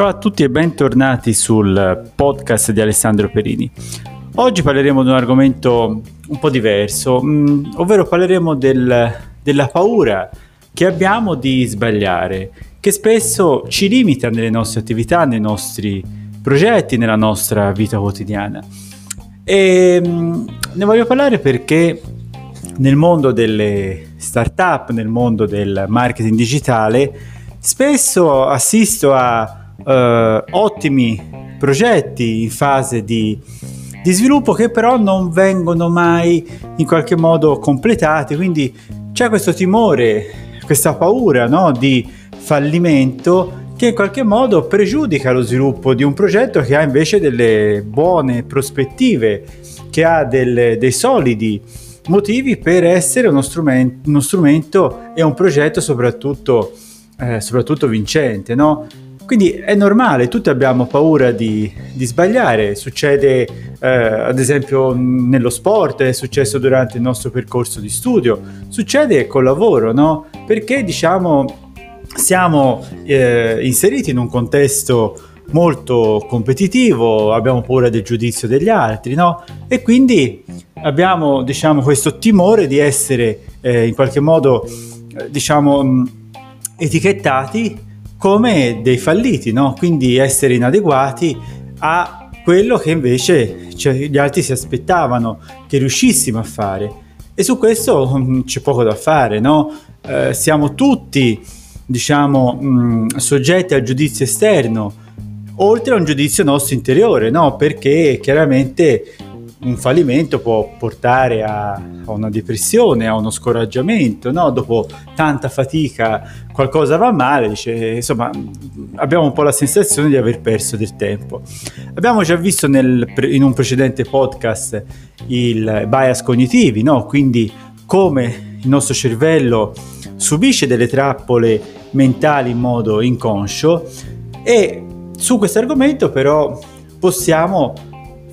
Ciao a tutti e bentornati sul podcast di Alessandro Perini. Oggi parleremo di un argomento un po' diverso, mm, ovvero parleremo del, della paura che abbiamo di sbagliare, che spesso ci limita nelle nostre attività, nei nostri progetti, nella nostra vita quotidiana. E mm, ne voglio parlare perché nel mondo delle start-up, nel mondo del marketing digitale, spesso assisto a eh, ottimi progetti in fase di, di sviluppo che però non vengono mai in qualche modo completati, quindi c'è questo timore, questa paura no, di fallimento che in qualche modo pregiudica lo sviluppo di un progetto che ha invece delle buone prospettive, che ha delle, dei solidi motivi per essere uno strumento, uno strumento e un progetto soprattutto, eh, soprattutto vincente. No? Quindi è normale, tutti abbiamo paura di, di sbagliare, succede eh, ad esempio nello sport, è successo durante il nostro percorso di studio, succede col lavoro, no? Perché diciamo siamo eh, inseriti in un contesto molto competitivo, abbiamo paura del giudizio degli altri, no? E quindi abbiamo, diciamo, questo timore di essere eh, in qualche modo, diciamo, etichettati come dei falliti, no? quindi essere inadeguati a quello che invece cioè, gli altri si aspettavano che riuscissimo a fare. E su questo mh, c'è poco da fare, no? eh, siamo tutti diciamo, mh, soggetti al giudizio esterno, oltre a un giudizio nostro interiore, no? perché chiaramente un fallimento può portare a, a una depressione, a uno scoraggiamento, no? dopo tanta fatica qualcosa va male, dice, insomma abbiamo un po' la sensazione di aver perso del tempo. Abbiamo già visto nel, in un precedente podcast il bias cognitivi, no? quindi come il nostro cervello subisce delle trappole mentali in modo inconscio e su questo argomento però possiamo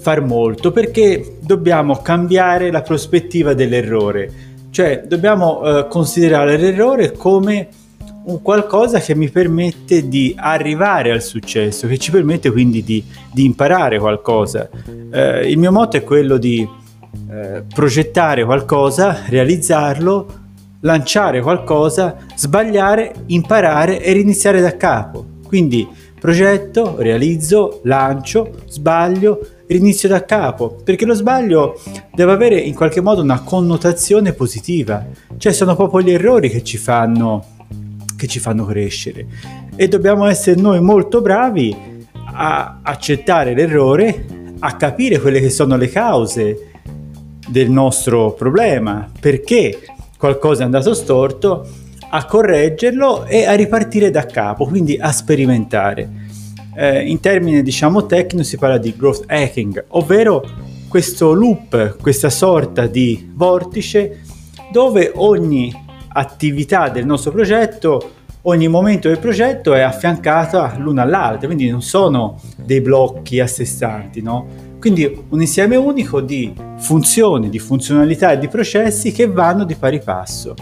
far molto perché dobbiamo cambiare la prospettiva dell'errore, cioè dobbiamo eh, considerare l'errore come un qualcosa che mi permette di arrivare al successo, che ci permette quindi di, di imparare qualcosa. Eh, il mio motto è quello di eh, progettare qualcosa, realizzarlo, lanciare qualcosa, sbagliare, imparare e riniziare da capo. Quindi progetto, realizzo, lancio, sbaglio, rinizio da capo, perché lo sbaglio deve avere in qualche modo una connotazione positiva, cioè sono proprio gli errori che ci fanno, che ci fanno crescere e dobbiamo essere noi molto bravi a accettare l'errore, a capire quelle che sono le cause del nostro problema, perché qualcosa è andato storto, a correggerlo e a ripartire da capo, quindi a sperimentare. Eh, in termini diciamo tecnici si parla di growth hacking, ovvero questo loop, questa sorta di vortice dove ogni attività del nostro progetto, ogni momento del progetto è affiancata l'una all'altra, quindi non sono dei blocchi a sé stanti, no? Quindi un insieme unico di funzioni, di funzionalità e di processi che vanno di pari passo.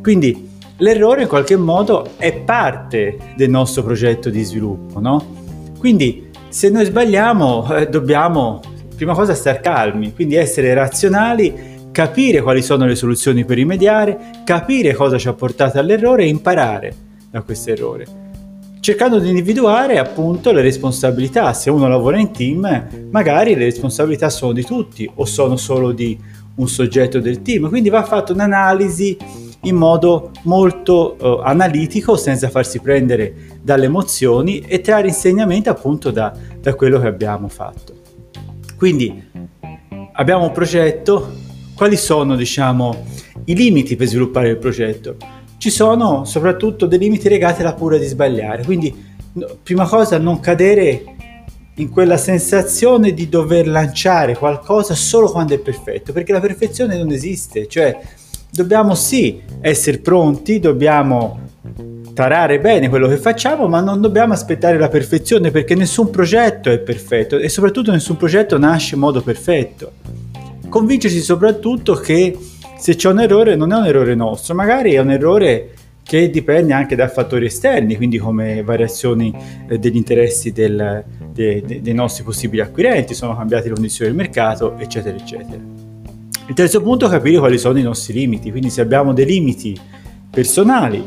Quindi l'errore in qualche modo è parte del nostro progetto di sviluppo, no? Quindi se noi sbagliamo eh, dobbiamo prima cosa stare calmi, quindi essere razionali, capire quali sono le soluzioni per rimediare, capire cosa ci ha portato all'errore e imparare da questo errore. Cercando di individuare appunto le responsabilità, se uno lavora in team, magari le responsabilità sono di tutti o sono solo di un soggetto del team, quindi va fatta un'analisi in modo molto uh, analitico senza farsi prendere dalle emozioni e trarre insegnamenti appunto da, da quello che abbiamo fatto. Quindi abbiamo un progetto, quali sono diciamo i limiti per sviluppare il progetto? Ci sono soprattutto dei limiti legati alla paura di sbagliare, quindi prima cosa non cadere in quella sensazione di dover lanciare qualcosa solo quando è perfetto, perché la perfezione non esiste, cioè dobbiamo sì essere pronti, dobbiamo tarare bene quello che facciamo, ma non dobbiamo aspettare la perfezione perché nessun progetto è perfetto e soprattutto nessun progetto nasce in modo perfetto. Convincersi soprattutto che se c'è un errore non è un errore nostro, magari è un errore che dipende anche da fattori esterni, quindi come variazioni eh, degli interessi del, de, de, dei nostri possibili acquirenti, sono cambiate le condizioni del mercato, eccetera, eccetera. Il terzo punto è capire quali sono i nostri limiti, quindi se abbiamo dei limiti personali,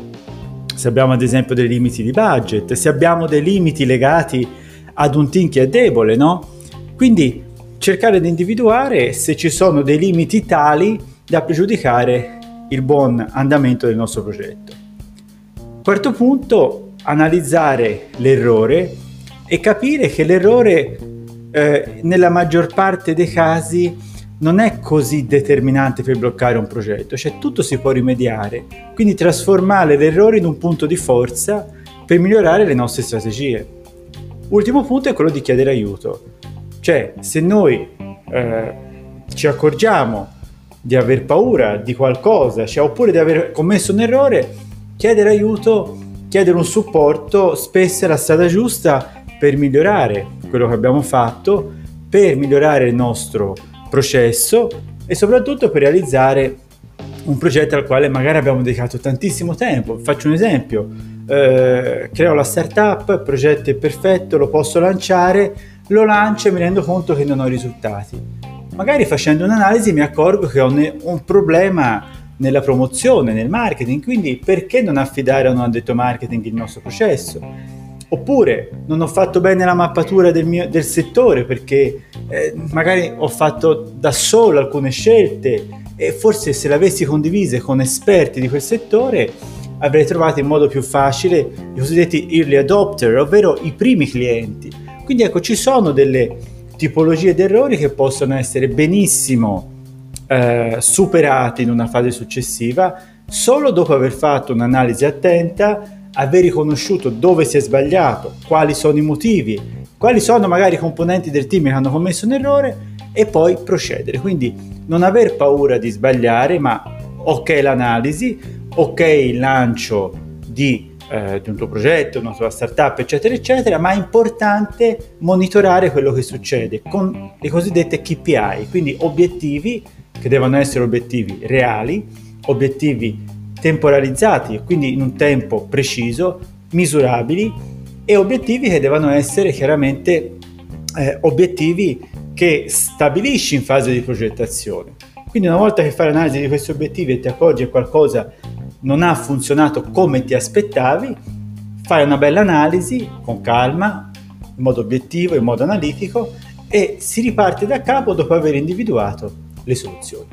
se abbiamo ad esempio dei limiti di budget, se abbiamo dei limiti legati ad un team che è debole, no? Quindi cercare di individuare se ci sono dei limiti tali da pregiudicare il buon andamento del nostro progetto. Quarto punto, analizzare l'errore e capire che l'errore eh, nella maggior parte dei casi non è così determinante per bloccare un progetto, cioè tutto si può rimediare, quindi trasformare l'errore in un punto di forza per migliorare le nostre strategie. Ultimo punto è quello di chiedere aiuto, cioè se noi eh, ci accorgiamo di aver paura di qualcosa, cioè, oppure di aver commesso un errore, chiedere aiuto, chiedere un supporto, spesso è la strada giusta per migliorare quello che abbiamo fatto, per migliorare il nostro processo e soprattutto per realizzare un progetto al quale magari abbiamo dedicato tantissimo tempo. Faccio un esempio, eh, creo la startup, il progetto è perfetto, lo posso lanciare, lo lancio e mi rendo conto che non ho risultati. Magari facendo un'analisi mi accorgo che ho un problema nella promozione, nel marketing, quindi perché non affidare a un addetto marketing il nostro processo? Oppure non ho fatto bene la mappatura del, mio, del settore perché eh, magari ho fatto da solo alcune scelte e forse se le avessi condivise con esperti di quel settore avrei trovato in modo più facile i cosiddetti early adopter, ovvero i primi clienti. Quindi ecco, ci sono delle tipologie di errori che possono essere benissimo eh, superati in una fase successiva solo dopo aver fatto un'analisi attenta, aver riconosciuto dove si è sbagliato, quali sono i motivi, quali sono magari i componenti del team che hanno commesso un errore e poi procedere. Quindi non aver paura di sbagliare, ma ok l'analisi, ok il lancio di, eh, di un tuo progetto, una tua startup, eccetera, eccetera, ma è importante monitorare quello che succede con le cosiddette KPI, quindi obiettivi che devono essere obiettivi reali, obiettivi temporalizzati, quindi in un tempo preciso, misurabili e obiettivi che devono essere chiaramente eh, obiettivi che stabilisci in fase di progettazione. Quindi una volta che fai l'analisi di questi obiettivi e ti accorgi che qualcosa non ha funzionato come ti aspettavi, fai una bella analisi con calma, in modo obiettivo, in modo analitico e si riparte da capo dopo aver individuato le soluzioni.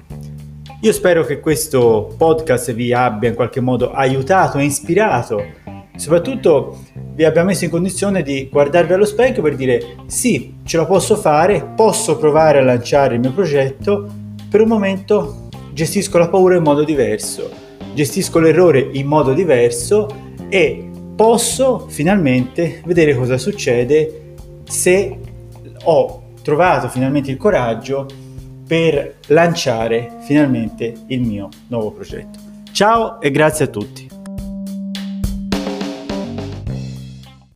Io spero che questo podcast vi abbia in qualche modo aiutato e ispirato, soprattutto vi abbia messo in condizione di guardarvi allo specchio per dire sì, ce la posso fare, posso provare a lanciare il mio progetto, per un momento gestisco la paura in modo diverso, gestisco l'errore in modo diverso e posso finalmente vedere cosa succede se ho trovato finalmente il coraggio per lanciare finalmente il mio nuovo progetto. Ciao e grazie a tutti.